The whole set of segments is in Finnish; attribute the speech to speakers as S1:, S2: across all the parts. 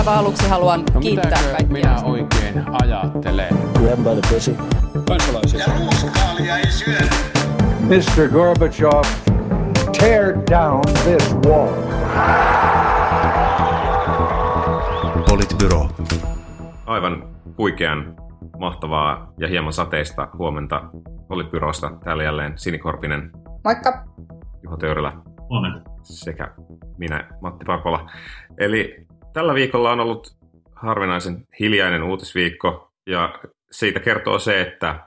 S1: aivan aluksi haluan no, kiittää kaikkia.
S2: minä oikein ajattelen?
S3: Grab by the pussy.
S4: Kansalaisia. Ja ruuskaalia ei syö.
S5: Mr. Gorbachev, tear down this wall.
S6: Politbyro. Aivan huikean mahtavaa ja hieman sateista huomenta Politbyrosta. Täällä jälleen Sinikorpinen.
S1: Moikka.
S6: Juho Töyrylä.
S7: Huomenta.
S6: Sekä minä, Matti Pakola. Eli tällä viikolla on ollut harvinaisen hiljainen uutisviikko ja siitä kertoo se, että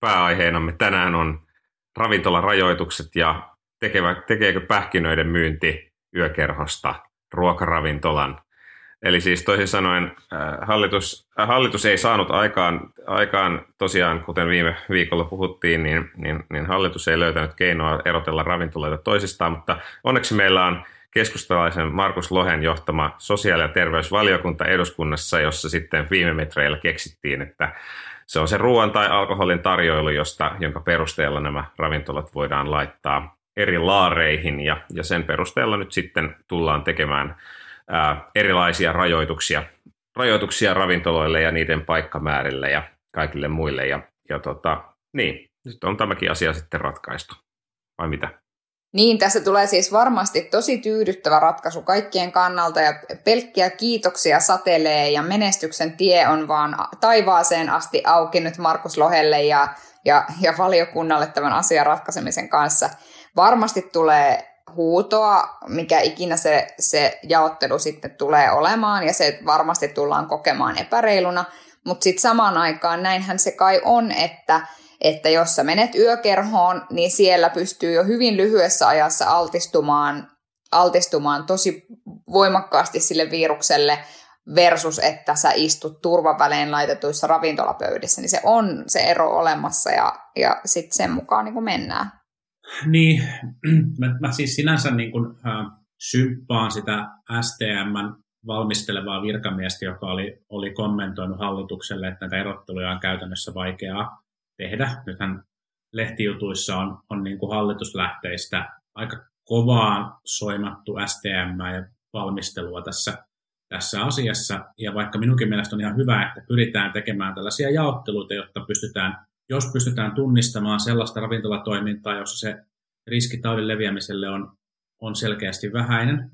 S6: pääaiheenamme tänään on ravintolarajoitukset ja tekevä, tekeekö pähkinöiden myynti yökerhosta ruokaravintolan. Eli siis toisin sanoen äh, hallitus, äh, hallitus ei saanut aikaan, aikaan tosiaan, kuten viime viikolla puhuttiin, niin, niin, niin hallitus ei löytänyt keinoa erotella ravintoloita toisistaan, mutta onneksi meillä on keskustalaisen Markus Lohen johtama sosiaali- ja terveysvaliokunta eduskunnassa, jossa sitten viime metreillä keksittiin, että se on se ruoan tai alkoholin tarjoilu, josta, jonka perusteella nämä ravintolat voidaan laittaa eri laareihin ja, ja sen perusteella nyt sitten tullaan tekemään ää, erilaisia rajoituksia, rajoituksia ravintoloille ja niiden paikkamäärille ja kaikille muille. Ja, ja tota, niin, nyt on tämäkin asia sitten ratkaistu. Vai mitä?
S1: Niin, tässä tulee siis varmasti tosi tyydyttävä ratkaisu kaikkien kannalta ja pelkkiä kiitoksia satelee ja menestyksen tie on vaan taivaaseen asti auki nyt Markus Lohelle ja, ja, ja valiokunnalle tämän asian ratkaisemisen kanssa. Varmasti tulee huutoa, mikä ikinä se, se jaottelu sitten tulee olemaan ja se varmasti tullaan kokemaan epäreiluna, mutta sitten samaan aikaan näinhän se kai on, että että jos sä menet yökerhoon, niin siellä pystyy jo hyvin lyhyessä ajassa altistumaan, altistumaan tosi voimakkaasti sille virukselle versus, että sä istut turvavälein laitetuissa ravintolapöydissä, niin se on se ero olemassa ja, ja sitten sen mukaan niin mennään.
S7: Niin, mä, mä siis sinänsä niin kuin, äh, symppaan sitä STMn valmistelevaa virkamiestä, joka oli, oli kommentoinut hallitukselle, että näitä erotteluja on käytännössä vaikeaa tehdä. Nythän lehtijutuissa on, on niin kuin hallituslähteistä aika kovaan soimattu STM ja valmistelua tässä, tässä asiassa. Ja vaikka minunkin mielestä on ihan hyvä, että pyritään tekemään tällaisia jaotteluita, jotta pystytään, jos pystytään tunnistamaan sellaista ravintolatoimintaa, jossa se riski taudin leviämiselle on, on selkeästi vähäinen,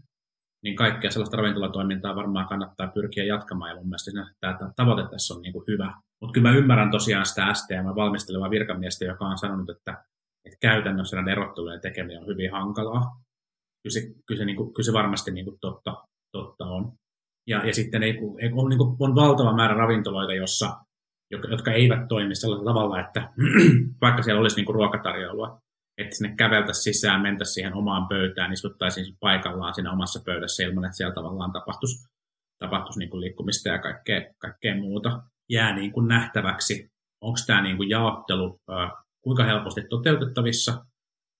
S7: niin kaikkea sellaista ravintolatoimintaa varmaan kannattaa pyrkiä jatkamaan, ja mun mielestä tämä tavoite tässä on niin kuin hyvä. Mutta kyllä mä ymmärrän tosiaan sitä STM valmistelevaa virkamiestä, joka on sanonut, että, että käytännössä näiden erottelujen tekeminen on hyvin hankalaa. Kyllä se, kyllä se, niin kuin, kyllä se varmasti niin kuin totta, totta on. Ja, ja sitten ei, on, niin kuin, on valtava määrä ravintoloita, jossa, jotka eivät toimi sellaisella tavalla, että vaikka siellä olisi niin kuin ruokatarjoilua, että sinne käveltäisiin sisään, mentäisiin siihen omaan pöytään, istuttaisiin paikallaan siinä omassa pöydässä ilman, että siellä tavallaan tapahtuisi, tapahtuisi niin kuin liikkumista ja kaikkea, kaikkea muuta. Jää niin kuin nähtäväksi, onko tämä niin kuin jaottelu kuinka helposti toteutettavissa,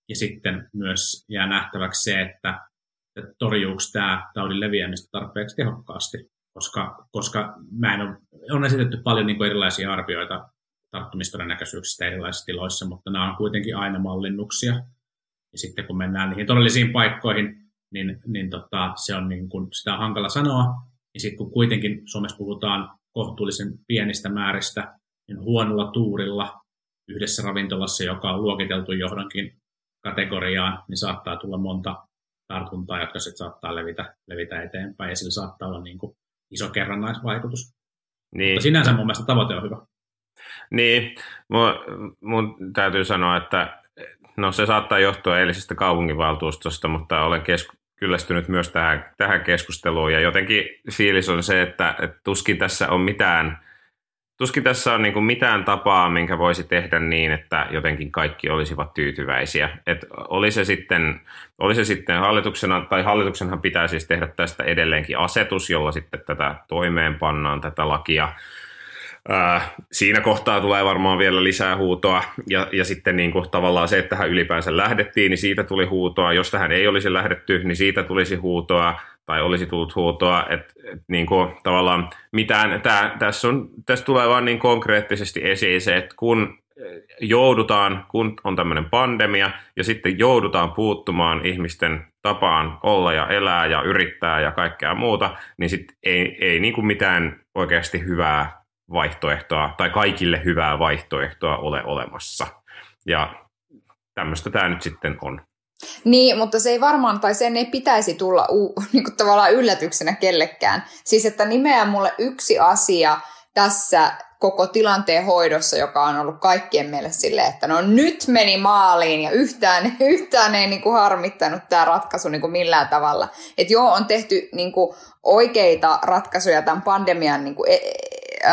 S7: ja sitten myös jää nähtäväksi se, että, että torjuuko tämä taudin leviämistä tarpeeksi tehokkaasti, koska, koska mä en ole, on esitetty paljon niin kuin erilaisia arvioita tarttumistodennäköisyyksistä erilaisissa tiloissa, mutta nämä on kuitenkin aina mallinnuksia. Ja sitten kun mennään niihin todellisiin paikkoihin, niin, niin tota, se on niin kuin, sitä on hankala sanoa. Ja sitten kun kuitenkin Suomessa puhutaan kohtuullisen pienistä määristä, niin huonolla tuurilla yhdessä ravintolassa, joka on luokiteltu johonkin kategoriaan, niin saattaa tulla monta tartuntaa, jotka sitten saattaa levitä, levitä eteenpäin, ja sillä saattaa olla niin kuin iso kerrannaisvaikutus. Niin. Mutta sinänsä mun mielestä tavoite on hyvä.
S6: Niin, mun, mun täytyy sanoa, että no se saattaa johtua eilisestä kaupunginvaltuustosta, mutta olen kes- kyllästynyt myös tähän, tähän keskusteluun ja jotenkin fiilis on se, että, että tuskin tässä on mitään, tuskin tässä on niin mitään tapaa, minkä voisi tehdä niin, että jotenkin kaikki olisivat tyytyväisiä. Et oli, se sitten, oli se sitten hallituksena, tai hallituksenhan pitää siis tehdä tästä edelleenkin asetus, jolla sitten tätä toimeenpannaan, tätä lakia, Ää, siinä kohtaa tulee varmaan vielä lisää huutoa ja, ja sitten niin kuin tavallaan se, että tähän ylipäänsä lähdettiin, niin siitä tuli huutoa. Jos tähän ei olisi lähdetty, niin siitä tulisi huutoa tai olisi tullut huutoa. Että et niin kuin tavallaan mitään, tää, tässä, on, tässä tulee vaan niin konkreettisesti esiin se, että kun joudutaan, kun on tämmöinen pandemia, ja sitten joudutaan puuttumaan ihmisten tapaan olla ja elää ja yrittää ja kaikkea muuta, niin sitten ei, ei niin kuin mitään oikeasti hyvää vaihtoehtoa tai kaikille hyvää vaihtoehtoa ole olemassa. Ja tämmöistä tämä nyt sitten on.
S1: Niin, mutta se ei varmaan, tai sen ei pitäisi tulla u, niin kuin tavallaan yllätyksenä kellekään. Siis, että nimeää mulle yksi asia tässä koko tilanteen hoidossa, joka on ollut kaikkien mielestä silleen, että no nyt meni maaliin ja yhtään, yhtään ei niin kuin harmittanut tämä ratkaisu niin kuin millään tavalla. Että joo, on tehty niin kuin oikeita ratkaisuja tämän pandemian niin kuin, e,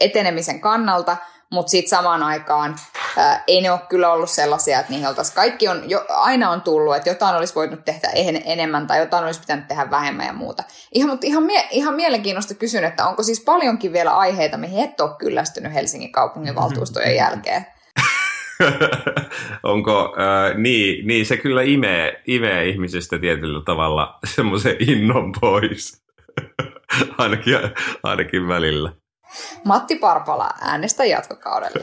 S1: etenemisen kannalta, mutta sitten samaan aikaan ää, ei ne ole kyllä ollut sellaisia, että niihin oltaisiin, kaikki on, jo, aina on tullut, että jotain olisi voinut tehdä enemmän tai jotain olisi pitänyt tehdä vähemmän ja muuta. Ihan, mutta ihan, mie, ihan mielenkiinnosta kysyn, että onko siis paljonkin vielä aiheita, mihin et ole kyllästynyt Helsingin kaupunginvaltuustojen jälkeen?
S6: onko, äh, niin, niin, se kyllä imee, imee ihmisestä tietyllä tavalla semmoisen innon pois, ainakin, ainakin välillä.
S1: Matti Parpala äänestä jatkokaudelle.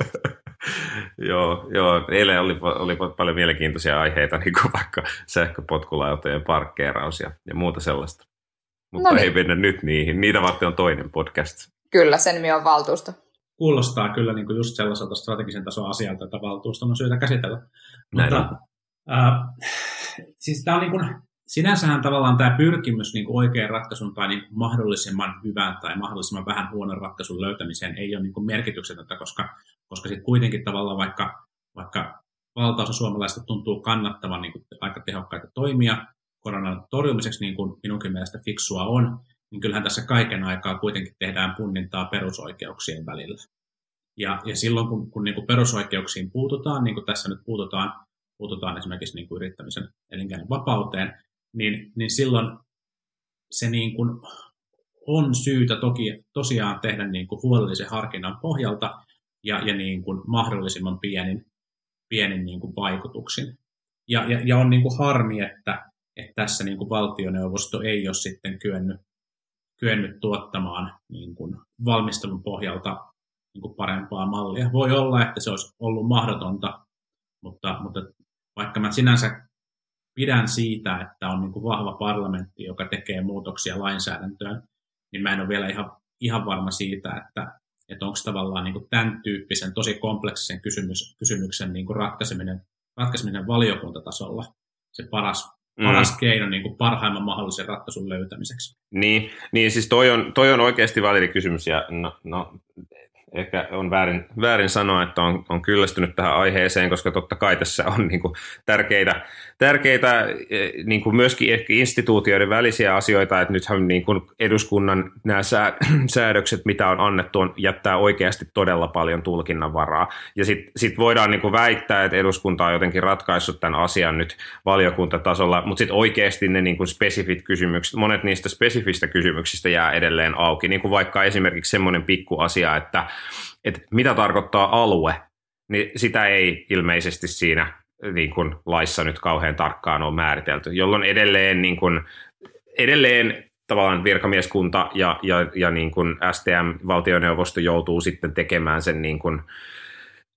S6: joo, joo, eilen oli, oli paljon mielenkiintoisia aiheita, niin kuin vaikka sähköpotkulautojen parkkeeraus ja, ja muuta sellaista. Mutta no niin. ei mennä nyt niihin. Niitä varten on toinen podcast.
S1: Kyllä, sen nimi on valtuusto.
S7: Kuulostaa kyllä niin kuin just sellaiselta strategisen tason asialta, että valtuuston on syytä käsitellä. Näin Mutta, äh, siis tämä on niin kuin, sinänsähän tavallaan tämä pyrkimys niin kuin oikean ratkaisun tai niin kuin mahdollisimman hyvän tai mahdollisimman vähän huonon ratkaisun löytämiseen ei ole niin kuin merkityksetöntä, koska, koska sitten kuitenkin tavallaan vaikka, vaikka valtaosa suomalaista tuntuu kannattavan niin kuin aika tehokkaita toimia koronan torjumiseksi, niin kuin minunkin mielestä fiksua on, niin kyllähän tässä kaiken aikaa kuitenkin tehdään punnintaa perusoikeuksien välillä. Ja, ja silloin, kun, kun niin kuin perusoikeuksiin puututaan, niin kuin tässä nyt puututaan, puututaan esimerkiksi niin kuin yrittämisen elinkeinon vapauteen, niin, niin silloin se niin kuin on syytä toki tosiaan tehdä niin kuin huolellisen harkinnan pohjalta ja, ja niin kuin mahdollisimman pienin, pienin niin kuin vaikutuksin. Ja, ja, ja on niin kuin harmi, että, että tässä niin kuin valtioneuvosto ei ole sitten kyennyt, kyennyt tuottamaan niin kuin valmistelun pohjalta niin kuin parempaa mallia. Voi olla, että se olisi ollut mahdotonta, mutta, mutta vaikka mä sinänsä pidän siitä, että on niin kuin vahva parlamentti, joka tekee muutoksia lainsäädäntöön, niin mä en ole vielä ihan, ihan varma siitä, että, että onko tavallaan niin kuin tämän tyyppisen tosi kompleksisen kysymys, kysymyksen niin kuin ratkaiseminen, ratkaiseminen valiokuntatasolla se paras, mm. paras keino niin kuin parhaimman mahdollisen ratkaisun löytämiseksi.
S6: Niin, niin siis toi on, toi on oikeasti validi kysymys ja no, no ehkä on väärin, väärin sanoa, että on, on kyllästynyt tähän aiheeseen, koska totta kai tässä on niin kuin tärkeitä, tärkeitä e, niin kuin myöskin ehkä instituutioiden välisiä asioita, että nythän niin kuin eduskunnan nämä säädökset, mitä on annettu, on, jättää oikeasti todella paljon tulkinnan varaa. Ja sitten sit voidaan niin kuin väittää, että eduskunta on jotenkin ratkaissut tämän asian nyt valiokuntatasolla, mutta sitten oikeasti ne niin kuin spesifit kysymykset, monet niistä spesifistä kysymyksistä jää edelleen auki, niin kuin vaikka esimerkiksi semmoinen pikku asia, että että mitä tarkoittaa alue, niin sitä ei ilmeisesti siinä niin kuin laissa nyt kauhean tarkkaan ole määritelty, jolloin edelleen, niin kuin, edelleen tavallaan virkamieskunta ja, ja, ja niin kuin STM-valtioneuvosto joutuu sitten tekemään sen niin kuin,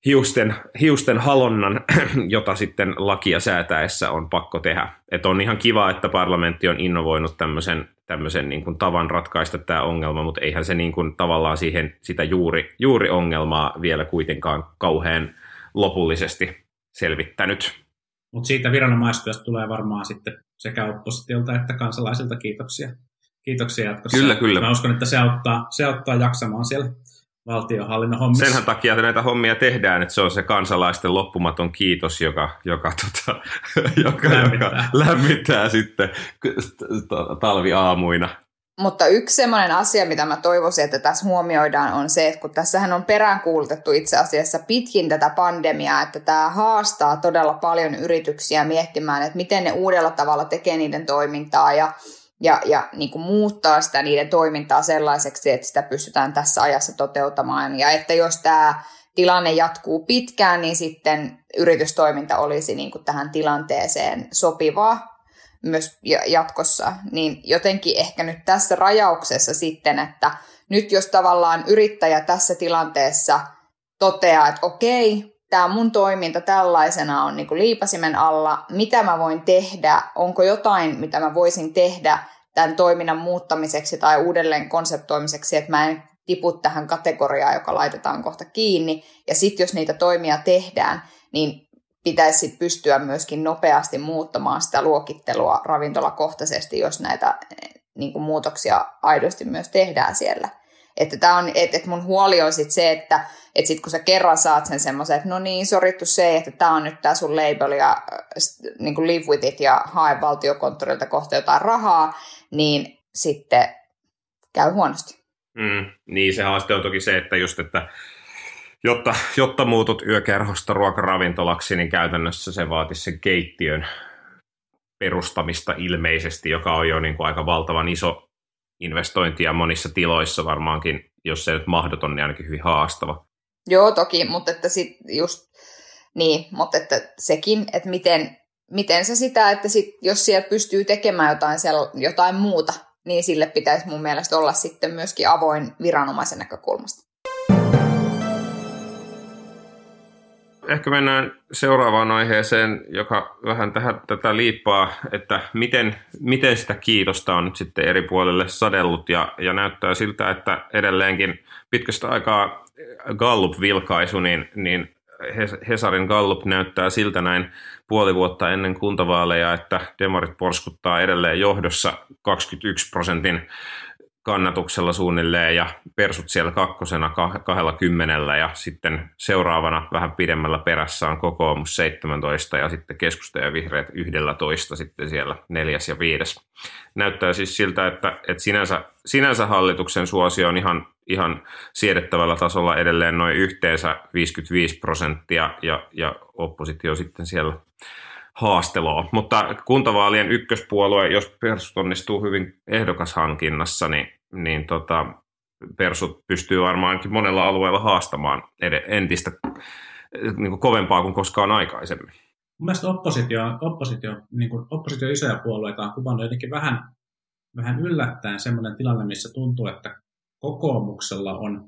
S6: hiusten, hiusten halonnan, jota sitten lakia säätäessä on pakko tehdä. Et on ihan kiva, että parlamentti on innovoinut tämmöisen, tämmöisen niin kuin tavan ratkaista tämä ongelma, mutta eihän se niin kuin tavallaan siihen sitä juuri, juuri ongelmaa vielä kuitenkaan kauhean lopullisesti selvittänyt.
S7: Mutta siitä viranomaistyöstä tulee varmaan sitten sekä oppositiolta että kansalaisilta kiitoksia. Kiitoksia jatkossa.
S6: Kyllä, kyllä.
S7: Mä uskon, että se auttaa, se auttaa jaksamaan siellä valtionhallinnon hommissa.
S6: Senhän takia että näitä hommia tehdään, että se on se kansalaisten loppumaton kiitos, joka, joka, tota, joka, lämmittää. joka lämmittää sitten talviaamuina.
S1: Mutta yksi sellainen asia, mitä mä toivoisin, että tässä huomioidaan, on se, että kun tässähän on peräänkuulutettu itse asiassa pitkin tätä pandemiaa, että tämä haastaa todella paljon yrityksiä miettimään, että miten ne uudella tavalla tekee niiden toimintaa ja ja, ja niin kuin muuttaa sitä niiden toimintaa sellaiseksi, että sitä pystytään tässä ajassa toteuttamaan. Ja että jos tämä tilanne jatkuu pitkään, niin sitten yritystoiminta olisi niin kuin tähän tilanteeseen sopivaa myös jatkossa. Niin jotenkin ehkä nyt tässä rajauksessa sitten, että nyt jos tavallaan yrittäjä tässä tilanteessa toteaa, että okei, tämä mun toiminta tällaisena on niin kuin liipasimen alla, mitä mä voin tehdä, onko jotain, mitä mä voisin tehdä tämän toiminnan muuttamiseksi tai uudelleen konseptoimiseksi, että mä en tipu tähän kategoriaan, joka laitetaan kohta kiinni. Ja sitten jos niitä toimia tehdään, niin pitäisi sit pystyä myöskin nopeasti muuttamaan sitä luokittelua ravintolakohtaisesti, jos näitä niin kuin muutoksia aidosti myös tehdään siellä. Että tää on, et, et mun huoli on sit se, että et sit kun sä kerran saat sen semmoisen, että no niin, sorittu se, että tämä on nyt tämä sun label ja äh, niin kuin live with it ja hae valtiokonttorilta kohta jotain rahaa, niin sitten käy huonosti.
S6: Mm, niin, se haaste on toki se, että just, että jotta, jotta muutut yökerhosta ruokaravintolaksi, niin käytännössä se vaatisi sen keittiön perustamista ilmeisesti, joka on jo niin kuin aika valtavan iso investointi ja monissa tiloissa varmaankin, jos se nyt mahdoton, niin ainakin hyvin haastava.
S1: Joo, toki, mutta että sit just, niin, mutta että sekin, että miten, miten se sitä, että sit, jos siellä pystyy tekemään jotain, sel, jotain muuta, niin sille pitäisi mun mielestä olla sitten myöskin avoin viranomaisen näkökulmasta.
S6: Ehkä mennään seuraavaan aiheeseen, joka vähän tähän, tätä liippaa, että miten, miten sitä kiitosta on nyt sitten eri puolille sadellut. Ja, ja näyttää siltä, että edelleenkin pitkästä aikaa Gallup-vilkaisu, niin, niin Hesarin Gallup näyttää siltä näin puoli vuotta ennen kuntavaaleja, että demarit porskuttaa edelleen johdossa 21 prosentin kannatuksella suunnilleen ja persut siellä kakkosena kahdella kymmenellä ja sitten seuraavana vähän pidemmällä perässä on kokoomus 17 ja sitten keskusta ja vihreät 11 sitten siellä neljäs ja viides. Näyttää siis siltä, että, että sinänsä, sinänsä hallituksen suosio on ihan, ihan siedettävällä tasolla edelleen noin yhteensä 55 prosenttia ja, ja oppositio sitten siellä haasteloa. Mutta kuntavaalien ykköspuolue, jos persut onnistuu hyvin ehdokashankinnassa, niin niin tota, persut pystyy varmaankin monella alueella haastamaan entistä niin kuin kovempaa kuin koskaan aikaisemmin.
S7: Mielestäni oppositio, oppositio, niin kuin oppositio isoja puolueita on kuvannut jotenkin vähän, vähän yllättäen sellainen tilanne, missä tuntuu, että kokoomuksella on,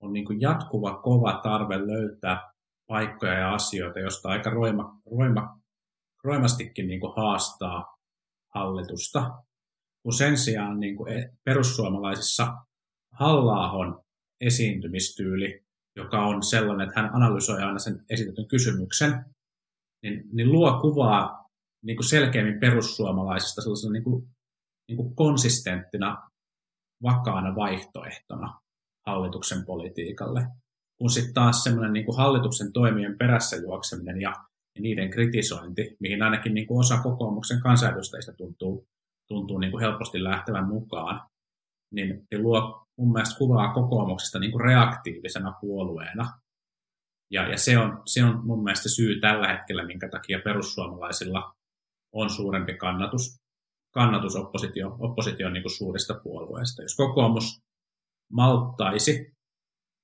S7: on niin kuin jatkuva kova tarve löytää paikkoja ja asioita, joista aika roima, roima, roimastikin niin kuin haastaa hallitusta kun sen sijaan niin kuin e, perussuomalaisissa halla esiintymistyyli, joka on sellainen, että hän analysoi aina sen esitetyn kysymyksen, niin, niin luo kuvaa niin kuin selkeämmin perussuomalaisista sellaisena niin kuin, niin kuin konsistenttina, vakaana vaihtoehtona hallituksen politiikalle. Kun sitten taas semmoinen niin hallituksen toimien perässä juokseminen ja, ja niiden kritisointi, mihin ainakin niin kuin osa kokoomuksen kansanedustajista tuntuu tuntuu niin kuin helposti lähtevän mukaan, niin, niin luo mun mielestä kuvaa kokoomuksesta niin kuin reaktiivisena puolueena. Ja, ja se, on, se on mun mielestä syy tällä hetkellä, minkä takia perussuomalaisilla on suurempi kannatus, kannatus oppositio, opposition niin kuin suurista puolueista. Jos kokoomus malttaisi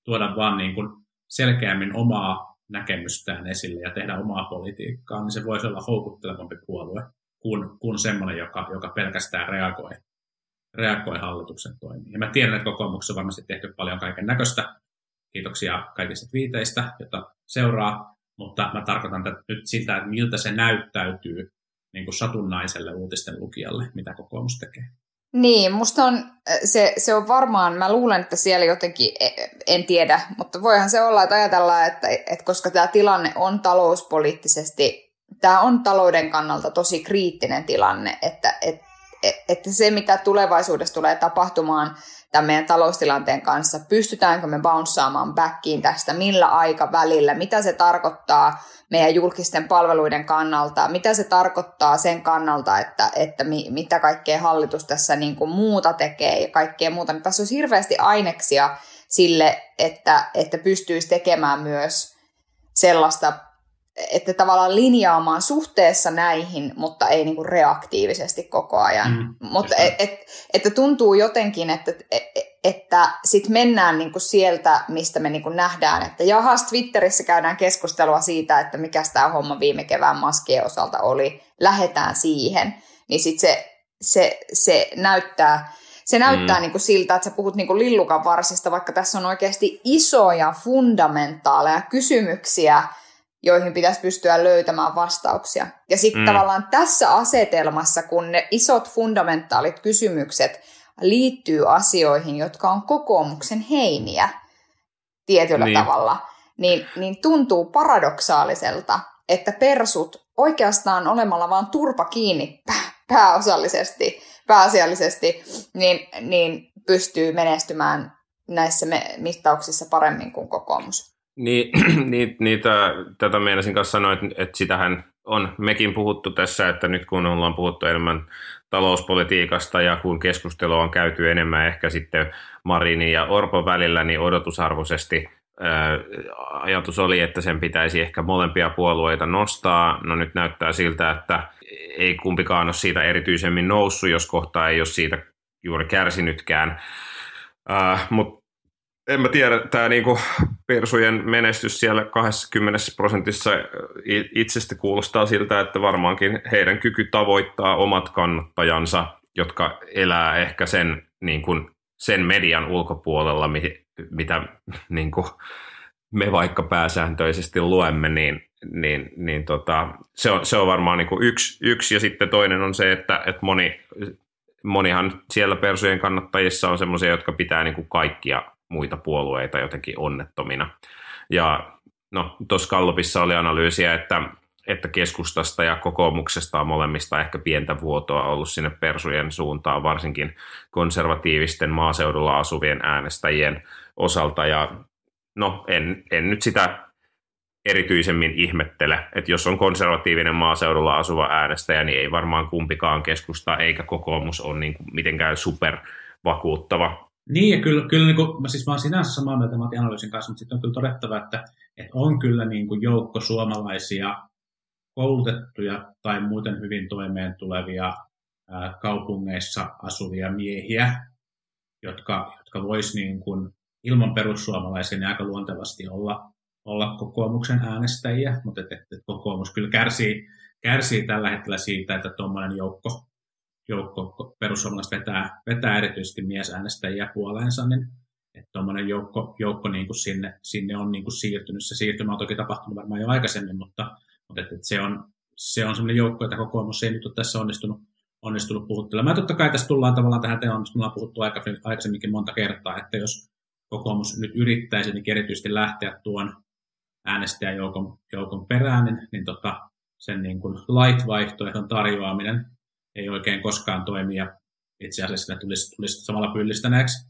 S7: tuoda vaan niin kuin selkeämmin omaa näkemystään esille ja tehdä omaa politiikkaa, niin se voisi olla houkuttelevampi puolue kuin, kuin semmoinen, joka, joka pelkästään reagoi, reagoi hallituksen toimiin. Ja mä tiedän, että kokoomuksessa on varmasti tehty paljon kaiken näköistä. Kiitoksia kaikista twiiteistä, joita seuraa, mutta mä tarkoitan nyt sitä, että miltä se näyttäytyy niin kuin satunnaiselle uutisten lukijalle, mitä kokoomus tekee.
S1: Niin, musta on, se, se on varmaan, mä luulen, että siellä jotenkin, e, en tiedä, mutta voihan se olla, että ajatellaan, että, että koska tämä tilanne on talouspoliittisesti tämä on talouden kannalta tosi kriittinen tilanne, että, että, että se, mitä tulevaisuudessa tulee tapahtumaan tämän meidän taloustilanteen kanssa, pystytäänkö me bounsaamaan backiin tästä, millä aikavälillä, mitä se tarkoittaa meidän julkisten palveluiden kannalta, mitä se tarkoittaa sen kannalta, että, että mi, mitä kaikkea hallitus tässä niin kuin muuta tekee ja kaikkea muuta. Niin tässä olisi hirveästi aineksia sille, että, että pystyisi tekemään myös sellaista että tavallaan linjaamaan suhteessa näihin, mutta ei niinku reaktiivisesti koko ajan. Mm, mutta et, et, että tuntuu jotenkin, että, että sitten mennään niinku sieltä, mistä me niinku nähdään, että jahas, Twitterissä käydään keskustelua siitä, että mikä tämä homma viime kevään maskien osalta oli, lähetään siihen, niin sitten se, se, se näyttää se näyttää mm. niin kuin siltä, että sä puhut niin kuin lillukan varsista, vaikka tässä on oikeasti isoja fundamentaaleja kysymyksiä, joihin pitäisi pystyä löytämään vastauksia. Ja sitten mm. tavallaan tässä asetelmassa, kun ne isot fundamentaalit kysymykset liittyy asioihin, jotka on kokoomuksen heiniä tietyllä niin. tavalla, niin, niin tuntuu paradoksaaliselta, että persut oikeastaan olemalla vaan turpa kiinni pääosallisesti, pääasiallisesti, niin, niin pystyy menestymään näissä mittauksissa paremmin kuin kokoomus.
S6: Niin, niin, niitä, tätä meinasin kanssa sanoa, että, että sitähän on mekin puhuttu tässä, että nyt kun ollaan puhuttu enemmän talouspolitiikasta ja kun keskustelua on käyty enemmän ehkä sitten Marinin ja Orpon välillä, niin odotusarvoisesti ajatus oli, että sen pitäisi ehkä molempia puolueita nostaa. No nyt näyttää siltä, että ei kumpikaan ole siitä erityisemmin noussut, jos kohta ei ole siitä juuri kärsinytkään. Mutta en mä tiedä, tämä niinku persujen menestys siellä 20 prosentissa itsestä kuulostaa siltä, että varmaankin heidän kyky tavoittaa omat kannattajansa, jotka elää ehkä sen, niinku, sen median ulkopuolella, mitä niinku, me vaikka pääsääntöisesti luemme, niin, niin, niin tota, se, on, se on varmaan niinku yksi, yksi, ja sitten toinen on se, että, että moni, monihan siellä persujen kannattajissa on semmoisia, jotka pitää niinku kaikkia muita puolueita jotenkin onnettomina. Ja no, tuossa Kallopissa oli analyysiä, että, että keskustasta ja kokoomuksesta on molemmista ehkä pientä vuotoa ollut sinne persujen suuntaan, varsinkin konservatiivisten maaseudulla asuvien äänestäjien osalta. Ja no, en, en nyt sitä erityisemmin ihmettele, että jos on konservatiivinen maaseudulla asuva äänestäjä, niin ei varmaan kumpikaan keskusta eikä kokoomus ole niin kuin mitenkään supervakuuttava
S7: niin, ja kyllä, kyllä niin kuin, siis mä olen sinänsä samaa mieltä Matti analyysin kanssa, mutta sitten on kyllä todettava, että, että on kyllä niin kuin joukko suomalaisia koulutettuja tai muuten hyvin toimeen tulevia ää, kaupungeissa asuvia miehiä, jotka, jotka vois niin kuin, ilman perussuomalaisia niin aika luontevasti olla, olla kokoomuksen äänestäjiä, mutta et, et, et kokoomus kyllä kärsii, kärsii tällä hetkellä siitä, että tuommoinen joukko joukko perussuomalaiset vetää, vetää erityisesti miesäänestäjiä puoleensa, niin että tuommoinen joukko, joukko niin kuin sinne, sinne on niin kuin siirtynyt. Se siirtymä on toki tapahtunut varmaan jo aikaisemmin, mutta, mutta että, että se on, se on semmoinen joukko, että kokoomus ei nyt ole tässä onnistunut, onnistunut puhuttelemaan. Totta kai tässä tullaan tavallaan tähän teemaan, mistä me ollaan puhuttu aikaisemminkin monta kertaa, että jos kokoomus nyt yrittäisi niin erityisesti lähteä tuon äänestäjäjoukon joukon perään, niin, niin tota, sen niin kuin light-vaihtoehdon tarjoaminen ei oikein koskaan toimi ja itse asiassa ne tulisi, tulisi samalla pyllistäneeksi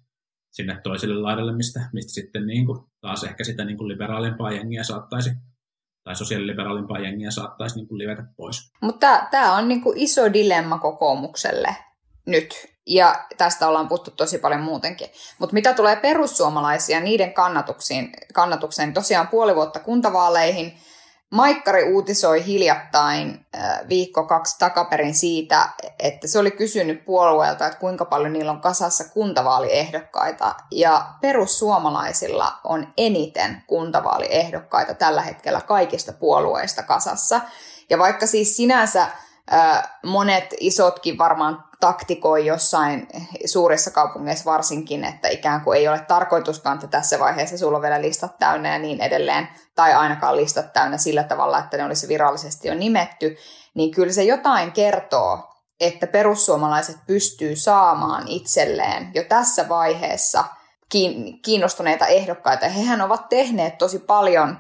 S7: sinne toiselle laidalle, mistä, mistä sitten niin kuin taas ehkä sitä niin kuin liberaalimpaa jengiä saattaisi tai sosiaaliliberaalimpaa jengiä saattaisi niin kuin livetä pois.
S1: Mutta tämä on niin kuin iso dilemma kokoomukselle nyt, ja tästä ollaan puhuttu tosi paljon muutenkin. Mutta mitä tulee perussuomalaisia, niiden kannatuksiin, kannatukseen, tosiaan puoli vuotta kuntavaaleihin – Maikkari uutisoi hiljattain viikko kaksi takaperin siitä, että se oli kysynyt puolueelta, että kuinka paljon niillä on kasassa kuntavaaliehdokkaita. Ja perussuomalaisilla on eniten kuntavaaliehdokkaita tällä hetkellä kaikista puolueista kasassa. Ja vaikka siis sinänsä monet isotkin varmaan taktikoi jossain suurissa kaupungeissa varsinkin, että ikään kuin ei ole tarkoituskaan, että tässä vaiheessa sulla on vielä listat täynnä ja niin edelleen, tai ainakaan listat täynnä sillä tavalla, että ne olisi virallisesti jo nimetty, niin kyllä se jotain kertoo, että perussuomalaiset pystyy saamaan itselleen jo tässä vaiheessa kiinnostuneita ehdokkaita. Hehän ovat tehneet tosi paljon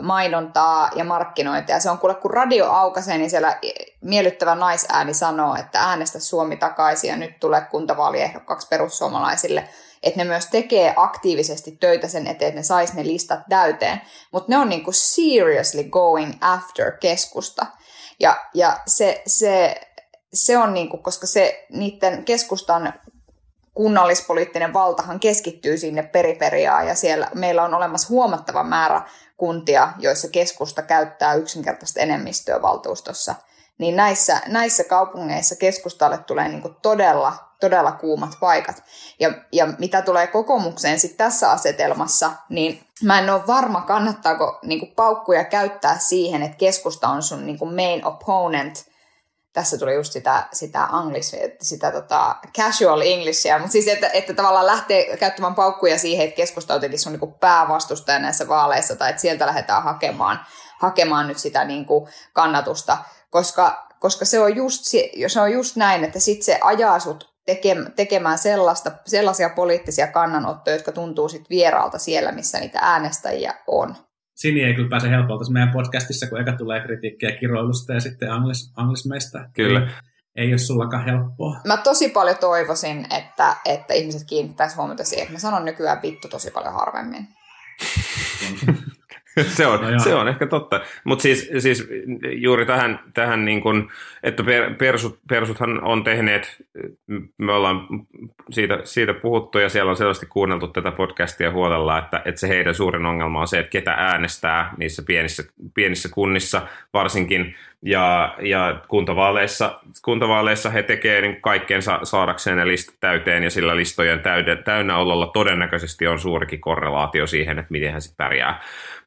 S1: mainontaa ja markkinointia. Se on kuule, kun radio aukaisee, niin siellä miellyttävä naisääni sanoo, että äänestä Suomi takaisin ja nyt tulee kuntavaaliehdokkaksi perussuomalaisille. Että ne myös tekee aktiivisesti töitä sen eteen, että ne sais ne listat täyteen. Mutta ne on niinku seriously going after keskusta. Ja, ja se, se, se on niinku, koska se niiden keskustan kunnallispoliittinen valtahan keskittyy sinne periferiaan ja siellä meillä on olemassa huomattava määrä kuntia, joissa keskusta käyttää yksinkertaista enemmistöä valtuustossa, niin näissä, näissä kaupungeissa keskustalle tulee niin todella, todella kuumat paikat. Ja, ja mitä tulee kokoomukseen sitten tässä asetelmassa, niin mä en ole varma, kannattaako niin paukkuja käyttää siihen, että keskusta on sun niin main opponent tässä tuli just sitä, sitä anglis, sitä tota casual englishia, mutta siis että, että tavallaan lähtee käyttämään paukkuja siihen, että keskusta on sun niin päävastustaja näissä vaaleissa, tai että sieltä lähdetään hakemaan, hakemaan nyt sitä niin kuin kannatusta, koska, koska se, on just, se on just näin, että sitten se ajaa sut tekemään sellaista, sellaisia poliittisia kannanottoja, jotka tuntuu sit vieraalta siellä, missä niitä äänestäjiä on.
S7: Sini ei kyllä pääse helpolta meidän podcastissa, kun eka tulee kritiikkiä kiroilusta ja sitten anglis, anglismeista.
S6: Kyllä.
S7: Ei, ei ole sullakaan helppoa.
S1: Mä tosi paljon toivoisin, että, että ihmiset kiinnittäisivät huomiota siihen, että mä sanon nykyään vittu tosi paljon harvemmin.
S6: se, on, no se on ehkä totta. Mutta siis, siis juuri tähän, tähän niin kun, että per, persut, persuthan on tehneet, me ollaan siitä, siitä puhuttu ja siellä on selvästi kuunneltu tätä podcastia huolella, että, että se heidän suurin ongelma on se, että ketä äänestää niissä pienissä, pienissä kunnissa varsinkin. Ja, ja kuntavaaleissa, kuntavaaleissa he tekevät niin kaikkeensa saadakseen ne listat täyteen ja sillä listojen täynnä ololla todennäköisesti on suurikin korrelaatio siihen, että miten hän sitten pärjää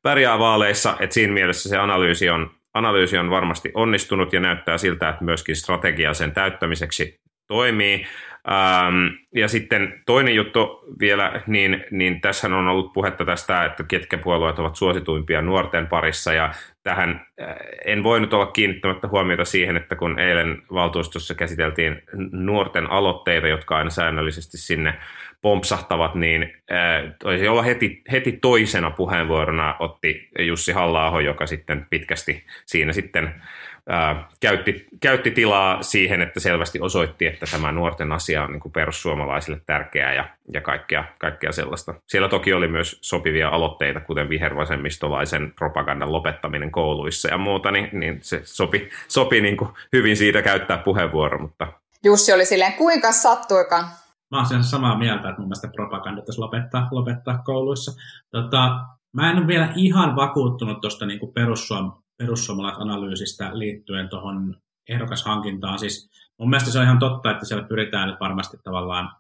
S6: pärjää vaaleissa, että siinä mielessä se analyysi on, analyysi on varmasti onnistunut ja näyttää siltä, että myöskin strategia sen täyttämiseksi toimii. Ähm, ja sitten toinen juttu vielä, niin, niin tässä on ollut puhetta tästä, että ketkä puolueet ovat suosituimpia nuorten parissa, ja tähän äh, en voinut olla kiinnittämättä huomiota siihen, että kun eilen valtuustossa käsiteltiin nuorten aloitteita, jotka aina säännöllisesti sinne pompsahtavat, niin äh, toisi olla heti, heti toisena puheenvuorona otti Jussi halla joka sitten pitkästi siinä sitten ää, käytti, käytti tilaa siihen, että selvästi osoitti, että tämä nuorten asia on niin perussuomalaisille tärkeää ja, ja kaikkea, kaikkea sellaista. Siellä toki oli myös sopivia aloitteita, kuten vihervasemmistolaisen propagandan lopettaminen kouluissa ja muuta, niin, niin se sopi, sopi niin hyvin siitä käyttää puheenvuoro. Mutta...
S1: Jussi oli silleen, kuinka sattuikaan?
S7: Mä oon sen samaa mieltä, että mun mielestä propaganda lopettaa, lopettaa kouluissa. Tota, mä en ole vielä ihan vakuuttunut tuosta niin perussuom, perussuomalaisanalyysistä liittyen tuohon ehdokashankintaan. Siis mun mielestä se on ihan totta, että siellä pyritään nyt varmasti tavallaan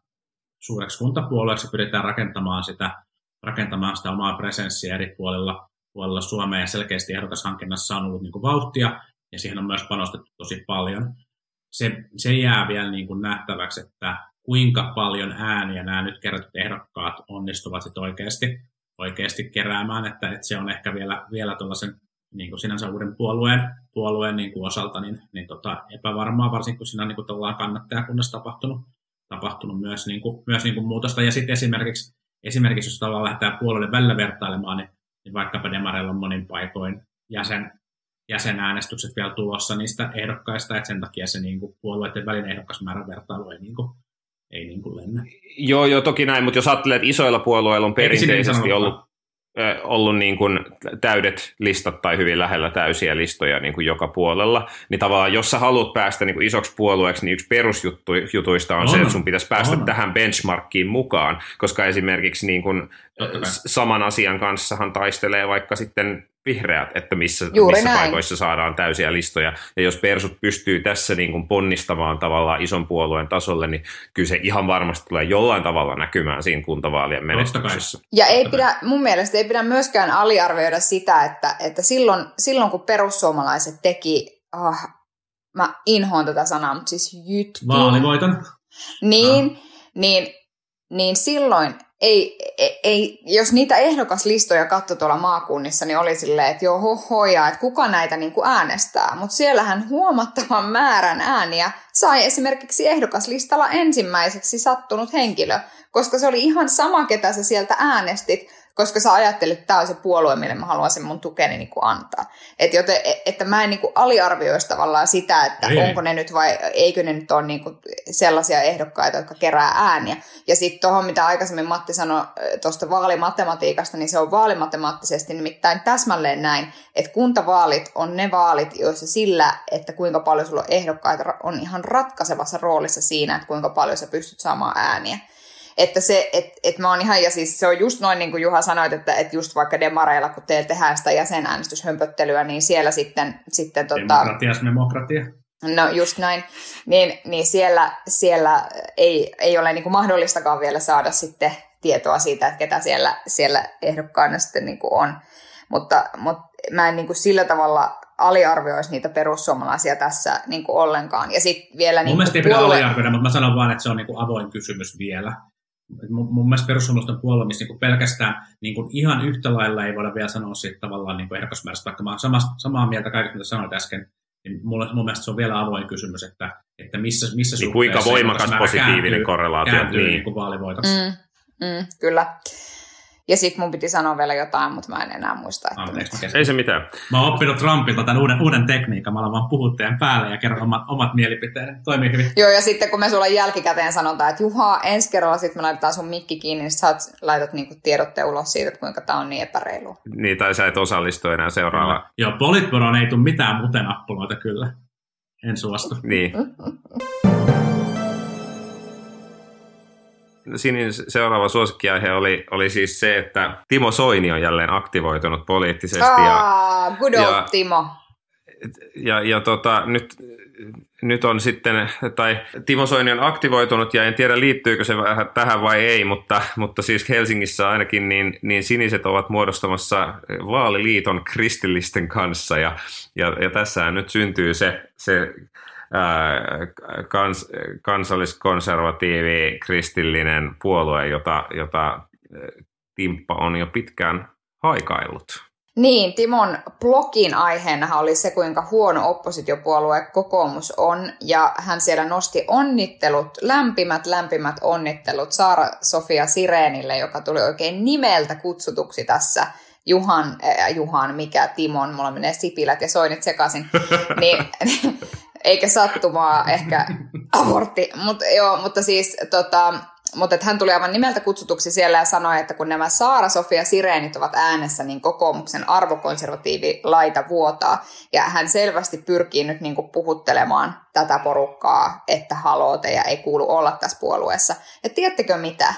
S7: suureksi kuntapuolueeksi, pyritään rakentamaan sitä, rakentamaan sitä omaa presenssiä eri puolilla, puolilla Suomea, ja selkeästi ehdokashankinnassa on ollut niin kuin vauhtia, ja siihen on myös panostettu tosi paljon. Se, se jää vielä niin kuin nähtäväksi, että kuinka paljon ääniä nämä nyt kerrotut ehdokkaat onnistuvat sit oikeasti, oikeasti keräämään, että, että se on ehkä vielä, vielä tuollaisen niin kuin sinänsä uuden puolueen, puolueen niin kuin osalta niin, niin tota, epävarmaa, varsinkin kun siinä on niin kuin kannattajakunnassa tapahtunut, tapahtunut myös, niin kuin, myös niin kuin muutosta. Ja sitten esimerkiksi, esimerkiksi jos tavallaan lähdetään puolueiden välillä vertailemaan, niin, niin vaikkapa Demareilla on monin paikoin jäsen, jäsenäänestykset vielä tulossa niistä ehdokkaista, että sen takia se niin kuin, puolueiden välinen ehdokasmäärän vertailu ei, niin kuin, ei niin kuin lennä.
S6: Joo, joo, toki näin, mutta jos ajattelee, että isoilla puolueilla on perinteisesti ollut ollut niin kuin täydet listat tai hyvin lähellä täysiä listoja niin kuin joka puolella, niin tavallaan jos sä haluat päästä niin kuin isoksi puolueeksi, niin yksi perusjutuista on, on se, että sun pitäisi päästä on. tähän benchmarkkiin mukaan, koska esimerkiksi niin kuin saman asian kanssahan taistelee vaikka sitten vihreät, että missä, missä paikoissa saadaan täysiä listoja. Ja jos persut pystyy tässä niin kuin ponnistamaan tavallaan ison puolueen tasolle, niin kyllä se ihan varmasti tulee jollain tavalla näkymään siinä kuntavaalien menestyksessä.
S1: Ja ei pidä, mun mielestä ei pidä myöskään aliarvioida sitä, että, että silloin, silloin kun perussuomalaiset teki, oh, mä inhoan tätä sanaa, mutta siis jytkin.
S7: Vaalivoiton.
S1: Niin, ah. niin, niin silloin ei, ei, ei, jos niitä ehdokaslistoja katsoi tuolla maakunnissa, niin oli silleen, että joo, hohoja, että kuka näitä niin kuin äänestää. Mutta siellähän huomattavan määrän ääniä sai esimerkiksi ehdokaslistalla ensimmäiseksi sattunut henkilö, koska se oli ihan sama, ketä sä sieltä äänestit, koska sä ajattelit, että tämä on se puolue, mille mä haluaisin mun tukeni niin kuin antaa. Et joten, e, että mä en niin kuin aliarvioisi tavallaan sitä, että ei, onko ne nyt vai eikö ne nyt ole niin kuin sellaisia ehdokkaita, jotka kerää ääniä. Ja sitten tuohon, mitä aikaisemmin Matti sanoi tuosta vaalimatematiikasta, niin se on vaalimatemaattisesti nimittäin täsmälleen näin, että kuntavaalit on ne vaalit, joissa sillä, että kuinka paljon sulla on ehdokkaita, on ihan ratkaisevassa roolissa siinä, että kuinka paljon sä pystyt saamaan ääniä. Että se, että et mä oon ihan, ja siis se on just noin niin kuin Juha sanoit, että, että just vaikka demareilla, kun teillä tehdään sitä jäsenäänestyshömpöttelyä, niin siellä sitten... sitten
S7: tota, Demokratias demokratia.
S1: No just näin. Niin, niin siellä, siellä ei, ei ole niin kuin mahdollistakaan vielä saada sitten tietoa siitä, että ketä siellä, siellä ehdokkaana sitten niin kuin on. Mutta, mutta mä en niin kuin sillä tavalla aliarvioisi niitä perussuomalaisia tässä niin kuin ollenkaan. Ja sitten vielä
S7: Mun
S1: niin
S7: mielestä ei pidä
S1: puolue...
S7: aliarvioida, mutta mä sanon vaan, että se on niin kuin avoin kysymys vielä. Mun, mun mielestä perussuomalaisten puolue, missä niin kuin pelkästään niin kuin ihan yhtä lailla ei voida vielä sanoa siitä tavallaan niin kuin ehdokasmäärästä, vaikka mä oon samaa, samaa mieltä kaikista, mitä sanoit äsken, niin mulle, mun mielestä se on vielä avoin kysymys, että, että missä, missä
S6: Niin kuinka voimakas positiivinen
S7: kääntyy,
S6: korrelaatio,
S7: kääntyy
S6: niin.
S7: niin kuin vaalivoitoksi. Mm,
S1: mm, kyllä. Ja sitten mun piti sanoa vielä jotain, mutta mä en enää muista. Että
S7: Anteeksi, mä,
S6: Ei se mitään.
S7: mä oon oppinut Trumpilta tämän uuden, uuden tekniikan, mä alan vaan puhua teidän päälle ja kerron omat, omat mielipiteeni. Toimii hyvin.
S1: Joo, ja sitten kun me sulle jälkikäteen sanotaan, että Juha, ensi kerralla sitten me laitetaan sun mikki kiinni, niin sä saat, laitat niinku tiedotteen ulos siitä, että kuinka tämä on niin epäreilu.
S6: Niin, tai sä et osallistu enää seuraavaan.
S7: Joo, Politburoon ei tule mitään mutenappuloita kyllä. En suostu.
S6: Niin. Sinin seuraava suosikkiaihe oli, oli siis se, että Timo Soini on jälleen aktivoitunut poliittisesti. Ja,
S1: Ah, good old
S6: ja-
S1: Timo.
S6: ja, ja tota, nyt, nyt on sitten, tai Timo Soini on aktivoitunut ja en tiedä liittyykö se vähän tähän vai ei, mutta, mutta siis Helsingissä ainakin niin, niin siniset ovat muodostamassa vaaliliiton kristillisten kanssa ja, ja, ja tässä nyt syntyy se, se kans, kansalliskonservatiivi kristillinen puolue, jota, jota Timppa on jo pitkään haikaillut.
S1: Niin, Timon blogin aiheena oli se, kuinka huono oppositiopuolue kokoomus on, ja hän siellä nosti onnittelut, lämpimät, lämpimät onnittelut Saara-Sofia Sireenille, joka tuli oikein nimeltä kutsutuksi tässä Juhan, äh, Juhan, mikä Timon, mulla menee Sipilät ja Soinit sekaisin, niin eikä sattumaa ehkä abortti, Mut, joo, mutta siis tota, mutta hän tuli aivan nimeltä kutsutuksi siellä ja sanoi, että kun nämä Saara-Sofia Sireenit ovat äänessä, niin kokoomuksen arvokonservatiivi laita vuotaa. Ja hän selvästi pyrkii nyt niin puhuttelemaan tätä porukkaa, että haloo, teidän ei kuulu olla tässä puolueessa. Ja tiedättekö mitä?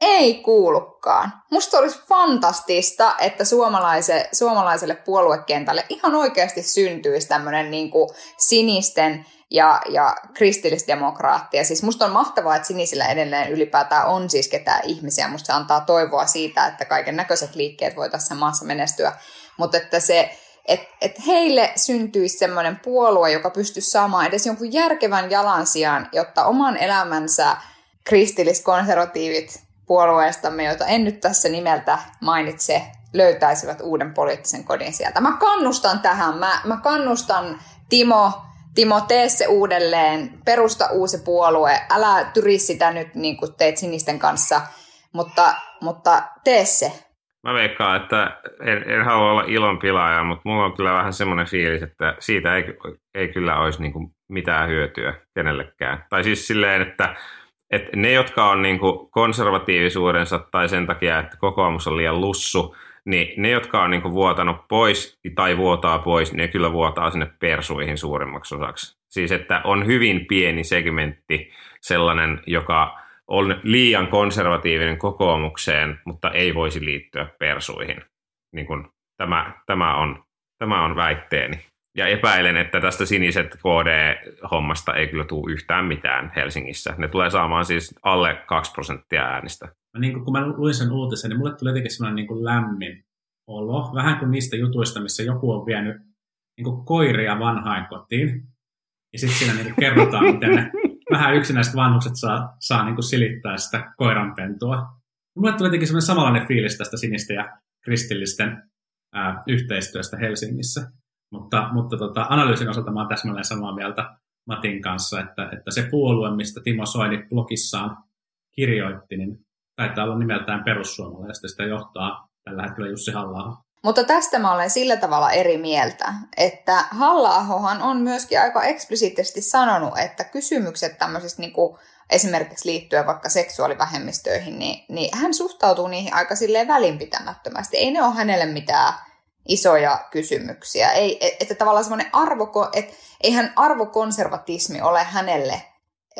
S1: Ei kuulukaan. Musta olisi fantastista, että suomalaise, suomalaiselle puoluekentälle ihan oikeasti syntyisi tämmöinen niin kuin sinisten ja, ja kristillisdemokraattia. Siis musta on mahtavaa, että sinisillä edelleen ylipäätään on siis ketään ihmisiä. Musta se antaa toivoa siitä, että kaiken näköiset liikkeet voi tässä maassa menestyä. Mutta että se, että et heille syntyisi semmoinen puolue, joka pystyisi saamaan edes jonkun järkevän jalansijan, jotta oman elämänsä kristilliskonservatiivit puolueestamme, joita en nyt tässä nimeltä mainitse, löytäisivät uuden poliittisen kodin sieltä. Mä kannustan tähän. Mä, mä kannustan Timo, Timo, tee se uudelleen, perusta uusi puolue, älä tyri sitä nyt niin kuin teet sinisten kanssa, mutta, mutta tee se.
S6: Mä veikkaan, että en, en halua olla ilon pilaaja, mutta mulla on kyllä vähän semmoinen fiilis, että siitä ei, ei kyllä olisi niin kuin mitään hyötyä kenellekään. Tai siis silleen, että, että ne, jotka on niin kuin konservatiivisuudensa tai sen takia, että kokoomus on liian lussu, niin ne, jotka on niin kuin vuotanut pois tai vuotaa pois, ne kyllä vuotaa sinne persuihin suurimmaksi osaksi. Siis että on hyvin pieni segmentti sellainen, joka on liian konservatiivinen kokoomukseen, mutta ei voisi liittyä persuihin. Niin kuin tämä, tämä, on, tämä on väitteeni. Ja epäilen, että tästä siniset KD-hommasta ei kyllä tule yhtään mitään Helsingissä. Ne tulee saamaan siis alle 2 prosenttia äänistä.
S7: Niin kun mä luin sen uutisen, niin mulle tuli jotenkin sellainen niin kuin lämmin olo. Vähän kuin niistä jutuista, missä joku on vienyt niin kuin koiria vanhain kotiin. Ja sitten siinä niin kuin kerrotaan, miten ne vähän yksinäiset vanhukset saa, saa niin kuin silittää sitä koiranpentua. Mulle tuli jotenkin sellainen samanlainen fiilis tästä sinisten ja kristillisten ää, yhteistyöstä Helsingissä. Mutta, mutta tota, analyysin osalta mä oon täsmälleen samaa mieltä Matin kanssa, että, että se puolue, mistä Timo Soini blogissaan kirjoitti, niin taitaa olla nimeltään perussuomalaista, sitä johtaa tällä hetkellä Jussi halla
S1: Mutta tästä mä olen sillä tavalla eri mieltä, että halla on myöskin aika eksplisiittisesti sanonut, että kysymykset tämmöisistä niin kuin esimerkiksi liittyen vaikka seksuaalivähemmistöihin, niin, niin hän suhtautuu niihin aika silleen välinpitämättömästi. Ei ne ole hänelle mitään isoja kysymyksiä. Ei, että tavallaan semmoinen arvo, että eihän arvokonservatismi ole hänelle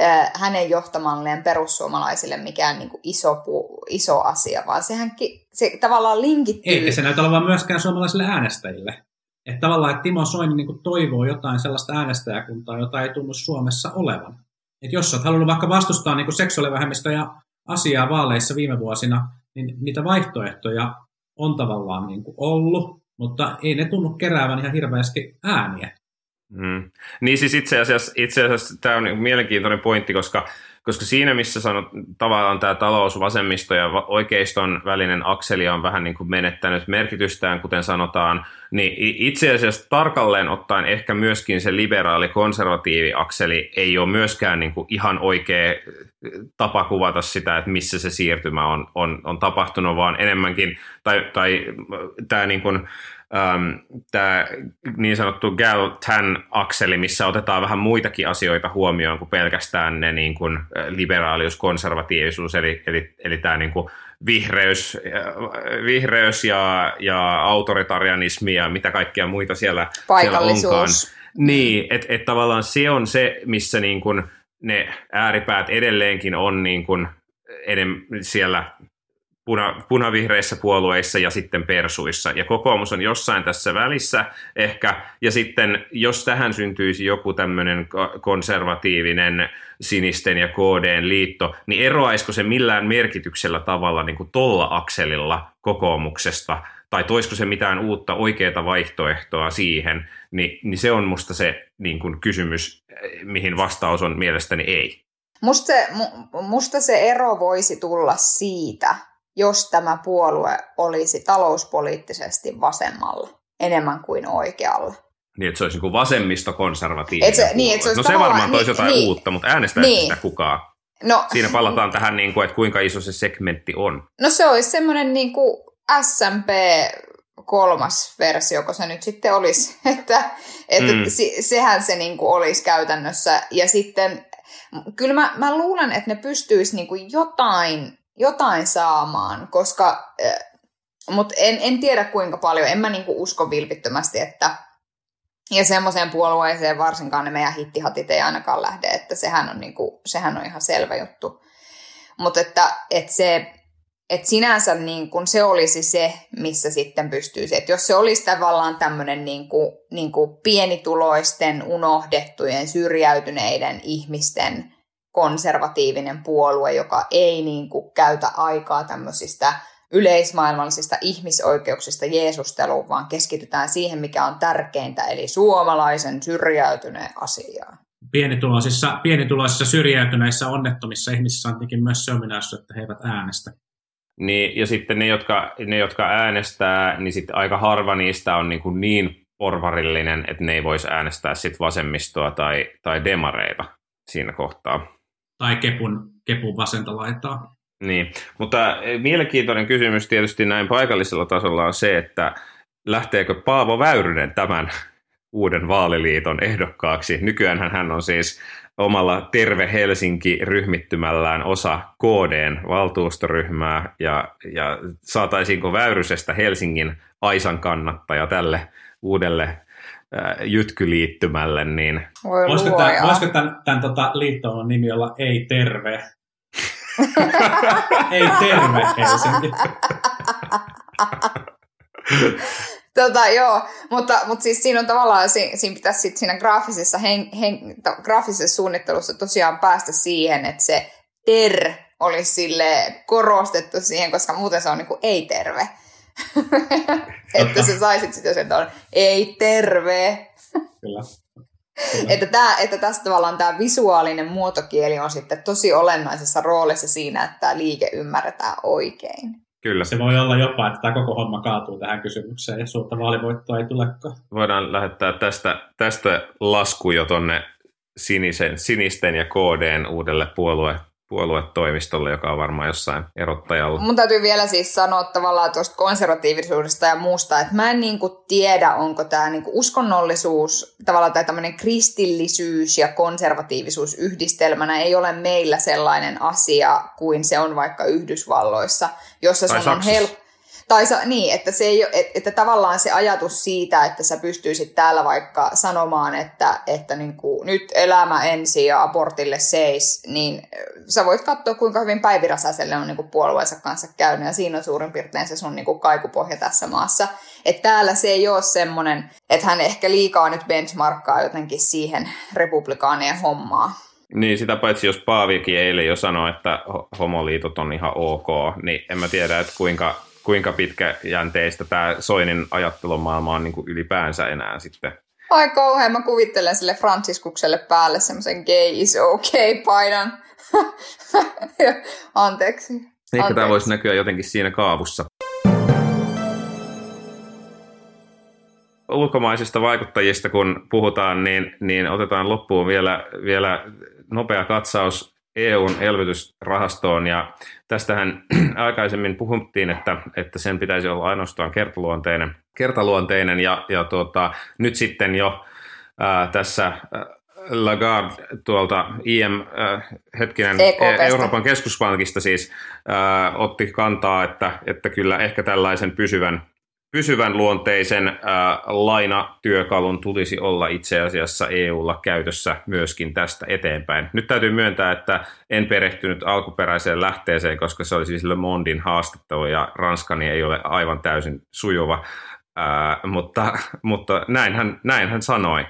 S1: äh, hänen johtamalleen perussuomalaisille mikään niin kuin iso, iso asia, vaan sehän se tavallaan linkittyy.
S7: Eikä se näytä olevan myöskään suomalaisille äänestäjille. Että tavallaan, että Timo Soini niin kuin toivoo jotain sellaista äänestäjäkuntaa, jota ei tunnu Suomessa olevan. Että jos olet halunnut vaikka vastustaa niin seksuaalivähemmistöjä asiaa vaaleissa viime vuosina, niin niitä vaihtoehtoja on tavallaan niin kuin ollut, mutta ei ne tunnu keräävän ihan hirveästi ääniä.
S6: Mm. Niin siis itse asiassa, itse asiassa tämä on mielenkiintoinen pointti, koska koska siinä, missä sanot, tavallaan tämä talous, vasemmisto ja oikeiston välinen akseli on vähän niin kuin menettänyt merkitystään, kuten sanotaan, niin itse asiassa tarkalleen ottaen ehkä myöskin se liberaali-konservatiivi akseli ei ole myöskään niin kuin ihan oikea tapa kuvata sitä, että missä se siirtymä on, on, on tapahtunut, vaan enemmänkin, tai, tai tämä niin kuin, tämä niin sanottu Gal-Tan-akseli, missä otetaan vähän muitakin asioita huomioon kuin pelkästään ne niin kuin liberaalius, konservatiivisuus, eli, eli, eli tämä niin kuin vihreys, vihreys ja, ja autoritarianismi ja mitä kaikkia muita siellä, siellä onkaan. Niin, että et tavallaan se on se, missä niin kuin ne ääripäät edelleenkin on niin kuin edem, siellä puna, punavihreissä puolueissa ja sitten persuissa. Ja kokoomus on jossain tässä välissä ehkä. Ja sitten jos tähän syntyisi joku tämmöinen konservatiivinen sinisten ja KDn liitto, niin eroaisiko se millään merkityksellä tavalla niin kuin tolla akselilla kokoomuksesta, tai toisiko se mitään uutta oikeaa vaihtoehtoa siihen, niin, niin se on musta se niin kuin kysymys, mihin vastaus on mielestäni ei.
S1: Musta se, musta se ero voisi tulla siitä, jos tämä puolue olisi talouspoliittisesti vasemmalla enemmän kuin oikealla.
S6: Niin, että se olisi niin vasemmisto-konservatiivinen
S1: se, niin, että se
S6: No se varmaan toisi niin, jotain niin, uutta, mutta äänestää niin. sitä kukaan.
S1: No,
S6: Siinä palataan tähän, niin kuin, että kuinka iso se segmentti on.
S1: No se olisi semmoinen niin kuin SMP kolmas versio, kun se nyt sitten olisi. Että, että mm. se, sehän se niin kuin olisi käytännössä. Ja sitten kyllä mä, mä luulen, että ne pystyisi niin kuin jotain jotain saamaan, koska, äh, mutta en, en tiedä kuinka paljon, en mä niinku usko vilpittömästi, että ja semmoiseen puolueeseen varsinkaan ne meidän hittihatit ei ainakaan lähde, että sehän on, niinku, sehän on ihan selvä juttu. Mutta että, että se, että sinänsä niin kun se olisi se, missä sitten pystyisi. Että jos se olisi tavallaan tämmöinen niin kuin, niin kuin pienituloisten, unohdettujen, syrjäytyneiden ihmisten konservatiivinen puolue, joka ei niin kuin käytä aikaa tämmöisistä yleismaailmallisista ihmisoikeuksista Jeesusteluun, vaan keskitytään siihen, mikä on tärkeintä, eli suomalaisen syrjäytyneen asiaan.
S7: Pienituloisissa, pienituloisissa syrjäytyneissä onnettomissa ihmisissä on tietenkin myös se ominaisuus, että he eivät äänestä.
S6: Niin, ja sitten ne jotka, ne, jotka äänestää, niin sitten aika harva niistä on niin, kuin niin porvarillinen, että ne ei voisi äänestää sit vasemmistoa tai, tai demareita siinä kohtaa
S7: tai kepun, kepun vasenta laitaa.
S6: Niin, mutta eh, mielenkiintoinen kysymys tietysti näin paikallisella tasolla on se, että lähteekö Paavo Väyrynen tämän uuden vaaliliiton ehdokkaaksi. Nykyään hän on siis omalla Terve Helsinki-ryhmittymällään osa KDn valtuustoryhmää ja, ja saataisiinko Väyrysestä Helsingin Aisan kannattaja tälle uudelle jytkyliittymälle, niin...
S1: Voi
S7: voisiko, tämän, voisiko tämän, tämän tota, liittoon nimi olla Ei Terve? ei Terve Helsinki.
S1: Tota, joo, mutta, mutta siis siinä on tavallaan, siinä, pitäisi sit siinä graafisessa, hen, hen, graafisessa suunnittelussa tosiaan päästä siihen, että se ter olisi sille korostettu siihen, koska muuten se on niin kuin ei-terve. että sä saisit sitten sen tuon, ei terve. Kyllä. Kyllä. Että, tää, että tässä tavallaan tämä visuaalinen muotokieli on sitten tosi olennaisessa roolissa siinä, että tämä liike ymmärretään oikein.
S6: Kyllä.
S7: Se voi olla jopa, että tämä koko homma kaatuu tähän kysymykseen ja suurta vaalivoittoa ei tulekaan.
S6: Voidaan lähettää tästä, tästä lasku jo tuonne sinisen, sinisten ja KDn uudelle puolue, puoluetoimistolle, joka on varmaan jossain erottajalla.
S1: Mun täytyy vielä siis sanoa tavallaan tuosta konservatiivisuudesta ja muusta, että mä en niinku tiedä, onko tämä niinku uskonnollisuus, tavallaan tämä tämmöinen kristillisyys ja konservatiivisuus yhdistelmänä ei ole meillä sellainen asia kuin se on vaikka Yhdysvalloissa, jossa sun on helppo tai sa, niin, että, se ei, että, että tavallaan se ajatus siitä, että sä pystyisit täällä vaikka sanomaan, että, että niin kuin, nyt elämä ensin ja abortille seis, niin sä voit katsoa, kuinka hyvin Päivi Räsäselle on niin kuin puolueensa kanssa käynyt, ja siinä on suurin piirtein se sun niin kuin kaikupohja tässä maassa. Että täällä se ei ole semmoinen, että hän ehkä liikaa nyt benchmarkkaa jotenkin siihen republikaanien hommaa.
S6: Niin, sitä paitsi jos Paavikin eilen jo sanoi, että homoliitot on ihan ok, niin en mä tiedä, että kuinka kuinka pitkäjänteistä tämä Soinin ajattelumaailma on niin kuin ylipäänsä enää sitten.
S1: Ai kauhean, mä kuvittelen sille Franciskukselle päälle semmoisen gay is okay paidan. Anteeksi.
S6: Ehkä
S1: Anteeksi.
S6: tämä voisi näkyä jotenkin siinä kaavussa. Ulkomaisista vaikuttajista kun puhutaan, niin, niin otetaan loppuun vielä, vielä nopea katsaus EUn elvytysrahastoon. Ja tästähän aikaisemmin puhuttiin, että, että sen pitäisi olla ainoastaan kertaluonteinen, kertaluonteinen ja, ja tuota, nyt sitten jo ää, tässä Lagarde tuolta IM, äh, hetkinen,
S1: EKPstä.
S6: Euroopan keskuspankista siis äh, otti kantaa, että, että kyllä ehkä tällaisen pysyvän, pysyvän luonteisen äh, lainatyökalun tulisi olla itse asiassa EUlla käytössä myöskin tästä eteenpäin. Nyt täytyy myöntää, että en perehtynyt alkuperäiseen lähteeseen, koska se oli siis Le Mondin haastattelu ja ranskani ei ole aivan täysin sujuva, äh, mutta, mutta näin, hän, näin hän sanoi.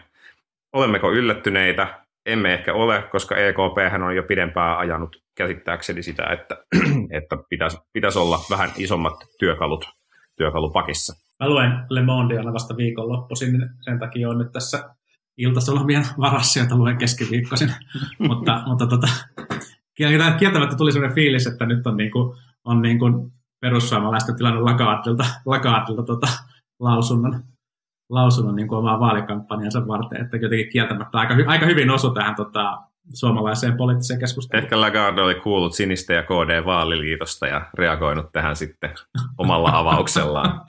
S6: Olemmeko yllättyneitä? Emme ehkä ole, koska EKP on jo pidempään ajanut käsittääkseni sitä, että, että pitäisi, pitäisi olla vähän isommat työkalut työkalupakissa.
S7: Mä luen Le Monde aina vasta viikonloppuisin, niin sen takia on nyt tässä iltasolomien varassa, jota luen keskiviikkoisin. mutta mutta tota, kieltämättä tuli sellainen fiilis, että nyt on, niinku, on niinku perussuomalaisten tilanne Lagardilta, Lagardilta tota, lausunnon, lausunnon niin kuin omaa vaalikampanjansa varten, että jotenkin kieltämättä aika, hy- aika hyvin osu tähän tota, suomalaiseen poliittiseen keskusteluun.
S6: Ehkä Lagarde oli kuullut sinistä ja KD-vaaliliitosta ja reagoinut tähän sitten omalla avauksellaan.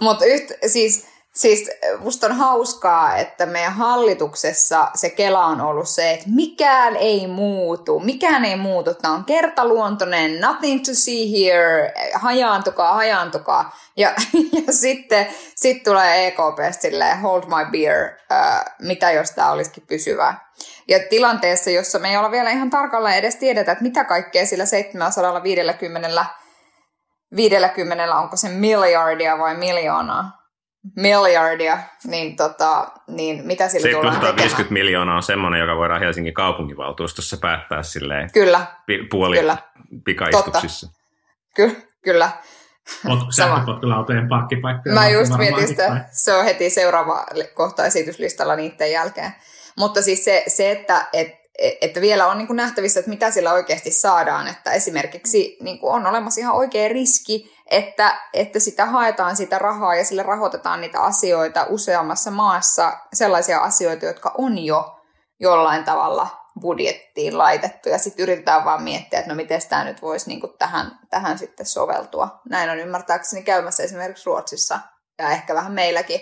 S1: Mutta siis, siis musta on hauskaa, että meidän hallituksessa se kela on ollut se, että mikään ei muutu, mikään ei muutu. Tämä on kertaluontoinen, nothing to see here, hajaantukaa, hajaantukaa. Ja, ja sitten sit tulee EKP silleen, hold my beer, äh, mitä jos tämä olisikin pysyvää. Ja tilanteessa, jossa me ei olla vielä ihan tarkalleen edes tiedetä, että mitä kaikkea sillä 750 50, onko se miljardia vai miljoonaa, miljardia, niin, tota, niin mitä sillä tullaan
S6: 750
S1: tekemään?
S6: miljoonaa on semmoinen, joka voidaan Helsingin kaupunginvaltuustossa päättää silleen
S1: Kyllä,
S6: pi- puoli
S1: Kyllä.
S6: pikaistuksissa.
S1: ky- kyllä.
S7: Sähköpotkulautojen parkkipaikkoja.
S1: Mä just mietin sitä, se on heti seuraava kohta esityslistalla niiden jälkeen. Mutta siis se, se että et, että vielä on niin kuin nähtävissä, että mitä sillä oikeasti saadaan, että esimerkiksi niin kuin on olemassa ihan oikea riski, että, että sitä haetaan sitä rahaa ja sillä rahoitetaan niitä asioita useammassa maassa, sellaisia asioita, jotka on jo jollain tavalla budjettiin laitettu ja sitten yritetään vaan miettiä, että no miten tämä nyt voisi niin kuin tähän, tähän sitten soveltua. Näin on ymmärtääkseni käymässä esimerkiksi Ruotsissa ja ehkä vähän meilläkin.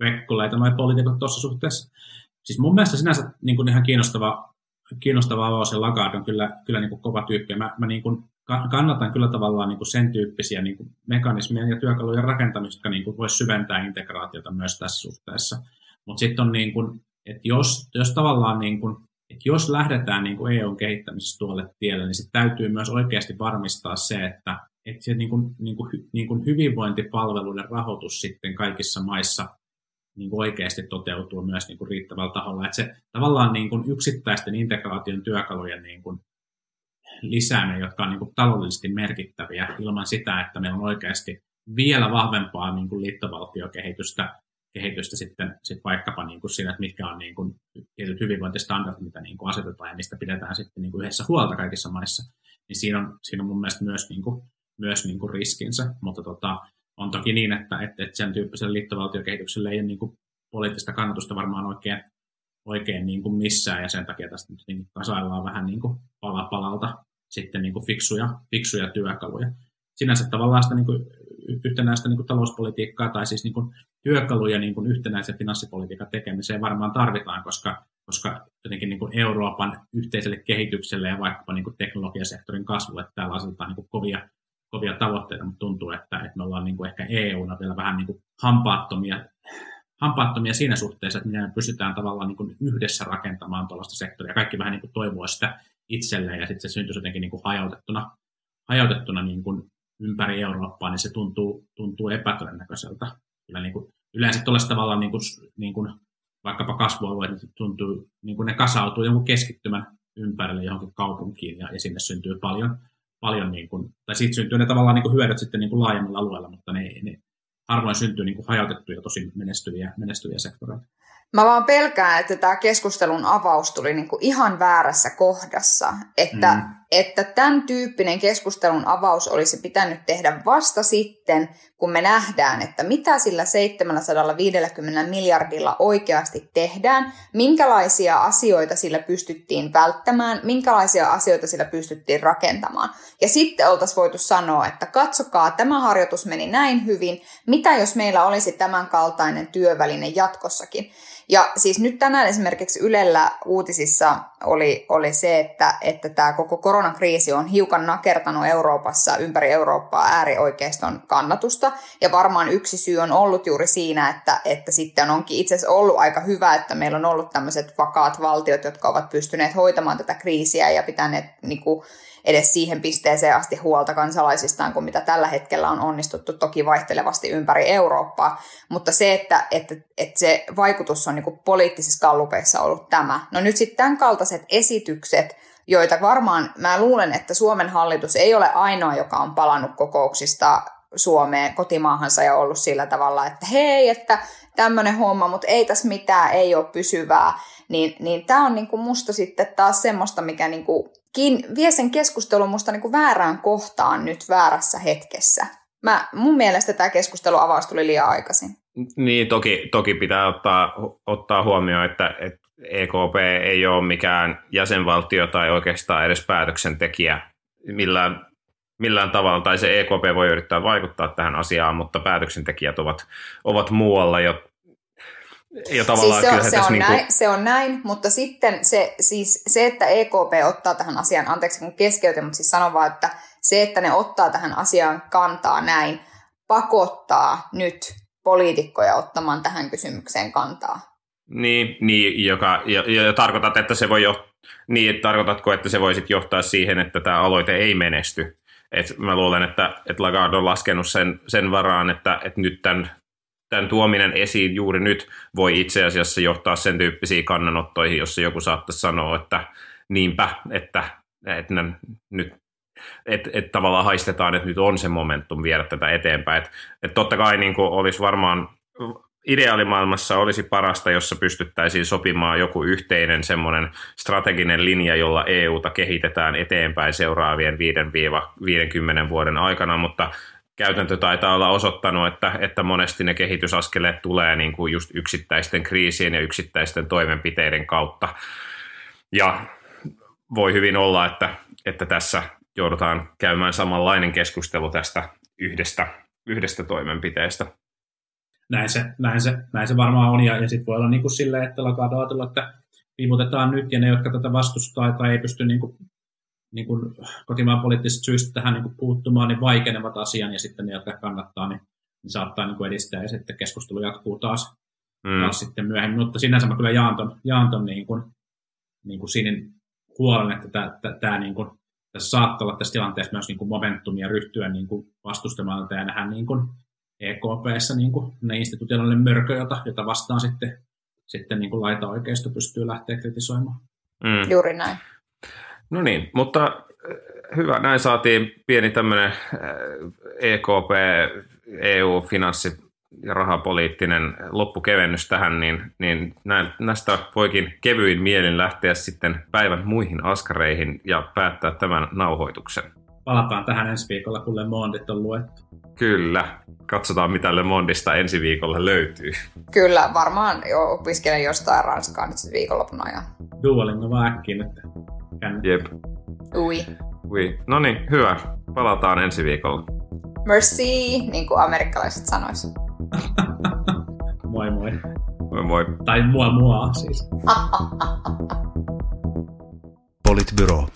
S7: vekkuleita noi poliitikot tuossa suhteessa. Siis mun mielestä sinänsä niin kuin ihan kiinnostava, kiinnostava avaus ja Lagarde on kyllä, kyllä niin kuin kova tyyppi. Mä, mä niin kuin kannatan kyllä tavallaan niin kuin sen tyyppisiä niin kuin mekanismien ja työkalujen rakentamista, jotka niin kuin syventää integraatiota myös tässä suhteessa. Mutta sitten on niin kuin, että jos, jos tavallaan niin kuin, että jos lähdetään niin kuin EUn kehittämisessä tuolle tielle, niin sitten täytyy myös oikeasti varmistaa se, että, että se niin kuin, niin kuin, niin kuin hyvinvointipalveluiden rahoitus sitten kaikissa maissa niin kuin oikeasti toteutuu myös niin kuin riittävällä taholla. Että se tavallaan niin kuin yksittäisten integraation työkalujen niin kuin lisääminen, jotka on niin kuin taloudellisesti merkittäviä ilman sitä, että meillä on oikeasti vielä vahvempaa niin kuin liittovaltiokehitystä kehitystä sitten, sitten vaikkapa niin kuin siinä, että mitkä on niin kuin tietyt hyvinvointistandardit, mitä niin kuin asetetaan ja mistä pidetään sitten niin kuin yhdessä huolta kaikissa maissa, niin siinä on, siinä on mun mielestä myös, niin kuin, myös niin kuin riskinsä, mutta tota, on toki niin, että, että, että sen tyyppiselle liittovaltiokehitykselle ei ole niin kuin poliittista kannatusta varmaan oikein, oikein niin kuin missään, ja sen takia tästä nyt niin kasaillaan vähän niin kuin pala palalta sitten niin kuin fiksuja, fiksuja työkaluja. Sinänsä tavallaan sitä niin kuin yhtenäistä niin kuin talouspolitiikkaa tai siis niin kuin työkaluja niin kuin yhtenäisen finanssipolitiikan tekemiseen varmaan tarvitaan, koska, koska jotenkin niin kuin Euroopan yhteiselle kehitykselle ja vaikkapa niin kuin teknologiasektorin kasvulle täällä asetetaan niin kuin kovia, kovia tavoitteita, mutta tuntuu, että, että me ollaan niin kuin ehkä EUna vielä vähän niin kuin hampaattomia, hampaattomia siinä suhteessa, että me pystytään tavallaan niin kuin yhdessä rakentamaan tuollaista sektoria. Kaikki vähän niin kuin toivoo sitä itselleen ja sitten se syntyisi jotenkin niin kuin hajautettuna, hajautettuna niin kuin ympäri Eurooppaa, niin se tuntuu, tuntuu epätodennäköiseltä. Kyllä niin kuin, yleensä tuollaista tavallaan niin kuin, niin kuin, vaikkapa kasvualueet niin tuntuu, niin kuin ne kasautuu jonkun keskittymän ympärille johonkin kaupunkiin ja, ja sinne syntyy paljon, paljon, niin kuin, tai siitä syntyy ne tavallaan niin kuin hyödyt sitten niin kuin laajemmalla alueella, mutta ne, ne harvoin syntyy niin kuin hajautettuja tosi menestyviä, menestyviä sektoreita.
S1: Mä vaan pelkään, että tämä keskustelun avaus tuli niinku ihan väärässä kohdassa. Että, mm. että tämän tyyppinen keskustelun avaus olisi pitänyt tehdä vasta sitten, kun me nähdään, että mitä sillä 750 miljardilla oikeasti tehdään, minkälaisia asioita sillä pystyttiin välttämään, minkälaisia asioita sillä pystyttiin rakentamaan. Ja sitten oltaisiin voitu sanoa, että katsokaa, tämä harjoitus meni näin hyvin, mitä jos meillä olisi tämän kaltainen työväline jatkossakin. Ja siis nyt tänään esimerkiksi Ylellä uutisissa oli, oli se, että, että tämä koko koronakriisi on hiukan nakertanut Euroopassa, ympäri Eurooppaa äärioikeiston kannatusta. Ja varmaan yksi syy on ollut juuri siinä, että, että sitten onkin itse asiassa ollut aika hyvä, että meillä on ollut tämmöiset vakaat valtiot, jotka ovat pystyneet hoitamaan tätä kriisiä ja pitäneet niin kuin, edes siihen pisteeseen asti huolta kansalaisistaan kuin mitä tällä hetkellä on onnistuttu toki vaihtelevasti ympäri Eurooppaa. Mutta se, että, että, että se vaikutus on niin poliittisissa kallupeissa ollut tämä. No nyt sitten tämän kaltaiset esitykset, joita varmaan mä luulen, että Suomen hallitus ei ole ainoa, joka on palannut kokouksista Suomeen kotimaahansa ja ollut sillä tavalla, että hei, että tämmöinen homma, mutta ei tässä mitään, ei ole pysyvää, niin, niin tämä on niinku musta sitten taas semmoista, mikä niinku vie sen keskustelun musta niinku väärään kohtaan nyt väärässä hetkessä. Mä, mun mielestä tämä keskustelu avaus tuli liian aikaisin.
S6: Niin, toki, toki pitää ottaa, ottaa huomioon, että, että EKP ei ole mikään jäsenvaltio tai oikeastaan edes päätöksentekijä millään, millään tavalla, tai se EKP voi yrittää vaikuttaa tähän asiaan, mutta päätöksentekijät ovat, ovat muualla,
S1: ja tavallaan siis se, on, se, on niin kuin... näin, se on näin, mutta sitten se, siis se, että EKP ottaa tähän asiaan, anteeksi kun keskeytin, mutta siis sanon vaan, että se, että ne ottaa tähän asiaan kantaa näin, pakottaa nyt poliitikkoja ottamaan tähän kysymykseen kantaa.
S6: Niin, niin joka, ja, ja tarkoitat, että se voi jo, niin, tarkoitatko, että se voi sitten johtaa siihen, että tämä aloite ei menesty? Et mä luulen, että, että Lagarde on laskenut sen, sen varaan, että, että nyt tämän tämän tuominen esiin juuri nyt voi itse asiassa johtaa sen tyyppisiin kannanottoihin, jossa joku saattaisi sanoa, että niinpä, että, että nyt että et tavallaan haistetaan, että nyt on se momentum viedä tätä eteenpäin. Että et totta kai niin olisi varmaan ideaalimaailmassa olisi parasta, jossa pystyttäisiin sopimaan joku yhteinen semmoinen strateginen linja, jolla EUta kehitetään eteenpäin seuraavien 5-50 vuoden aikana, mutta käytäntö taitaa olla osoittanut, että, että monesti ne kehitysaskeleet tulee niin kuin just yksittäisten kriisien ja yksittäisten toimenpiteiden kautta. Ja voi hyvin olla, että, että tässä joudutaan käymään samanlainen keskustelu tästä yhdestä, yhdestä toimenpiteestä.
S7: Näin se, näin se, näin se varmaan on, ja, ja sitten voi olla niin kuin silleen, että alkaa ajatella, että viivutetaan nyt, ja ne, jotka tätä vastustaa tai ei pysty niin kuin niin kuin kotimaan poliittisista syistä tähän niin kuin puuttumaan, niin vaikenevat asian ja sitten ne, jotka kannattaa, niin, niin saattaa niin kuin edistää ja sitten keskustelu jatkuu taas, mm. taas sitten myöhemmin. Mutta sinänsä mä kyllä jaan ton, jaan ton niin kuin, niin kuin siinä huolen, että tämä, tämä, tämä niin kuin, tässä saattaa olla tässä tilanteessa myös niin kuin momentumia ryhtyä niin kuin vastustamaan ja nähdä niin kuin EKPssä niin kuin ne institutionaalinen mörkö, jota, jota vastaan sitten, sitten niin kuin laita oikeisto pystyy lähteä kritisoimaan.
S1: Mm. Juuri näin.
S6: No niin, mutta äh, hyvä, näin saatiin pieni tämmöinen EKP, EU-finanssi- ja rahapoliittinen loppukevennys tähän, niin, niin näistä voikin kevyin mielin lähteä sitten päivän muihin askareihin ja päättää tämän nauhoituksen.
S7: Palataan tähän ensi viikolla, kun Le Mondit on luettu.
S6: Kyllä. Katsotaan, mitä Le Mondista ensi viikolla löytyy.
S1: Kyllä, varmaan jo opiskelen jostain Ranskaa nyt viikonlopun ajan.
S7: Duolingo vaan äkkiä nyt.
S6: Jep.
S1: Ui.
S6: Ui. No niin, hyvä. Palataan ensi viikolla.
S1: Merci, niin kuin amerikkalaiset sanois.
S7: moi moi.
S6: Moi moi.
S7: Tai mua mua siis.
S3: Politbyro.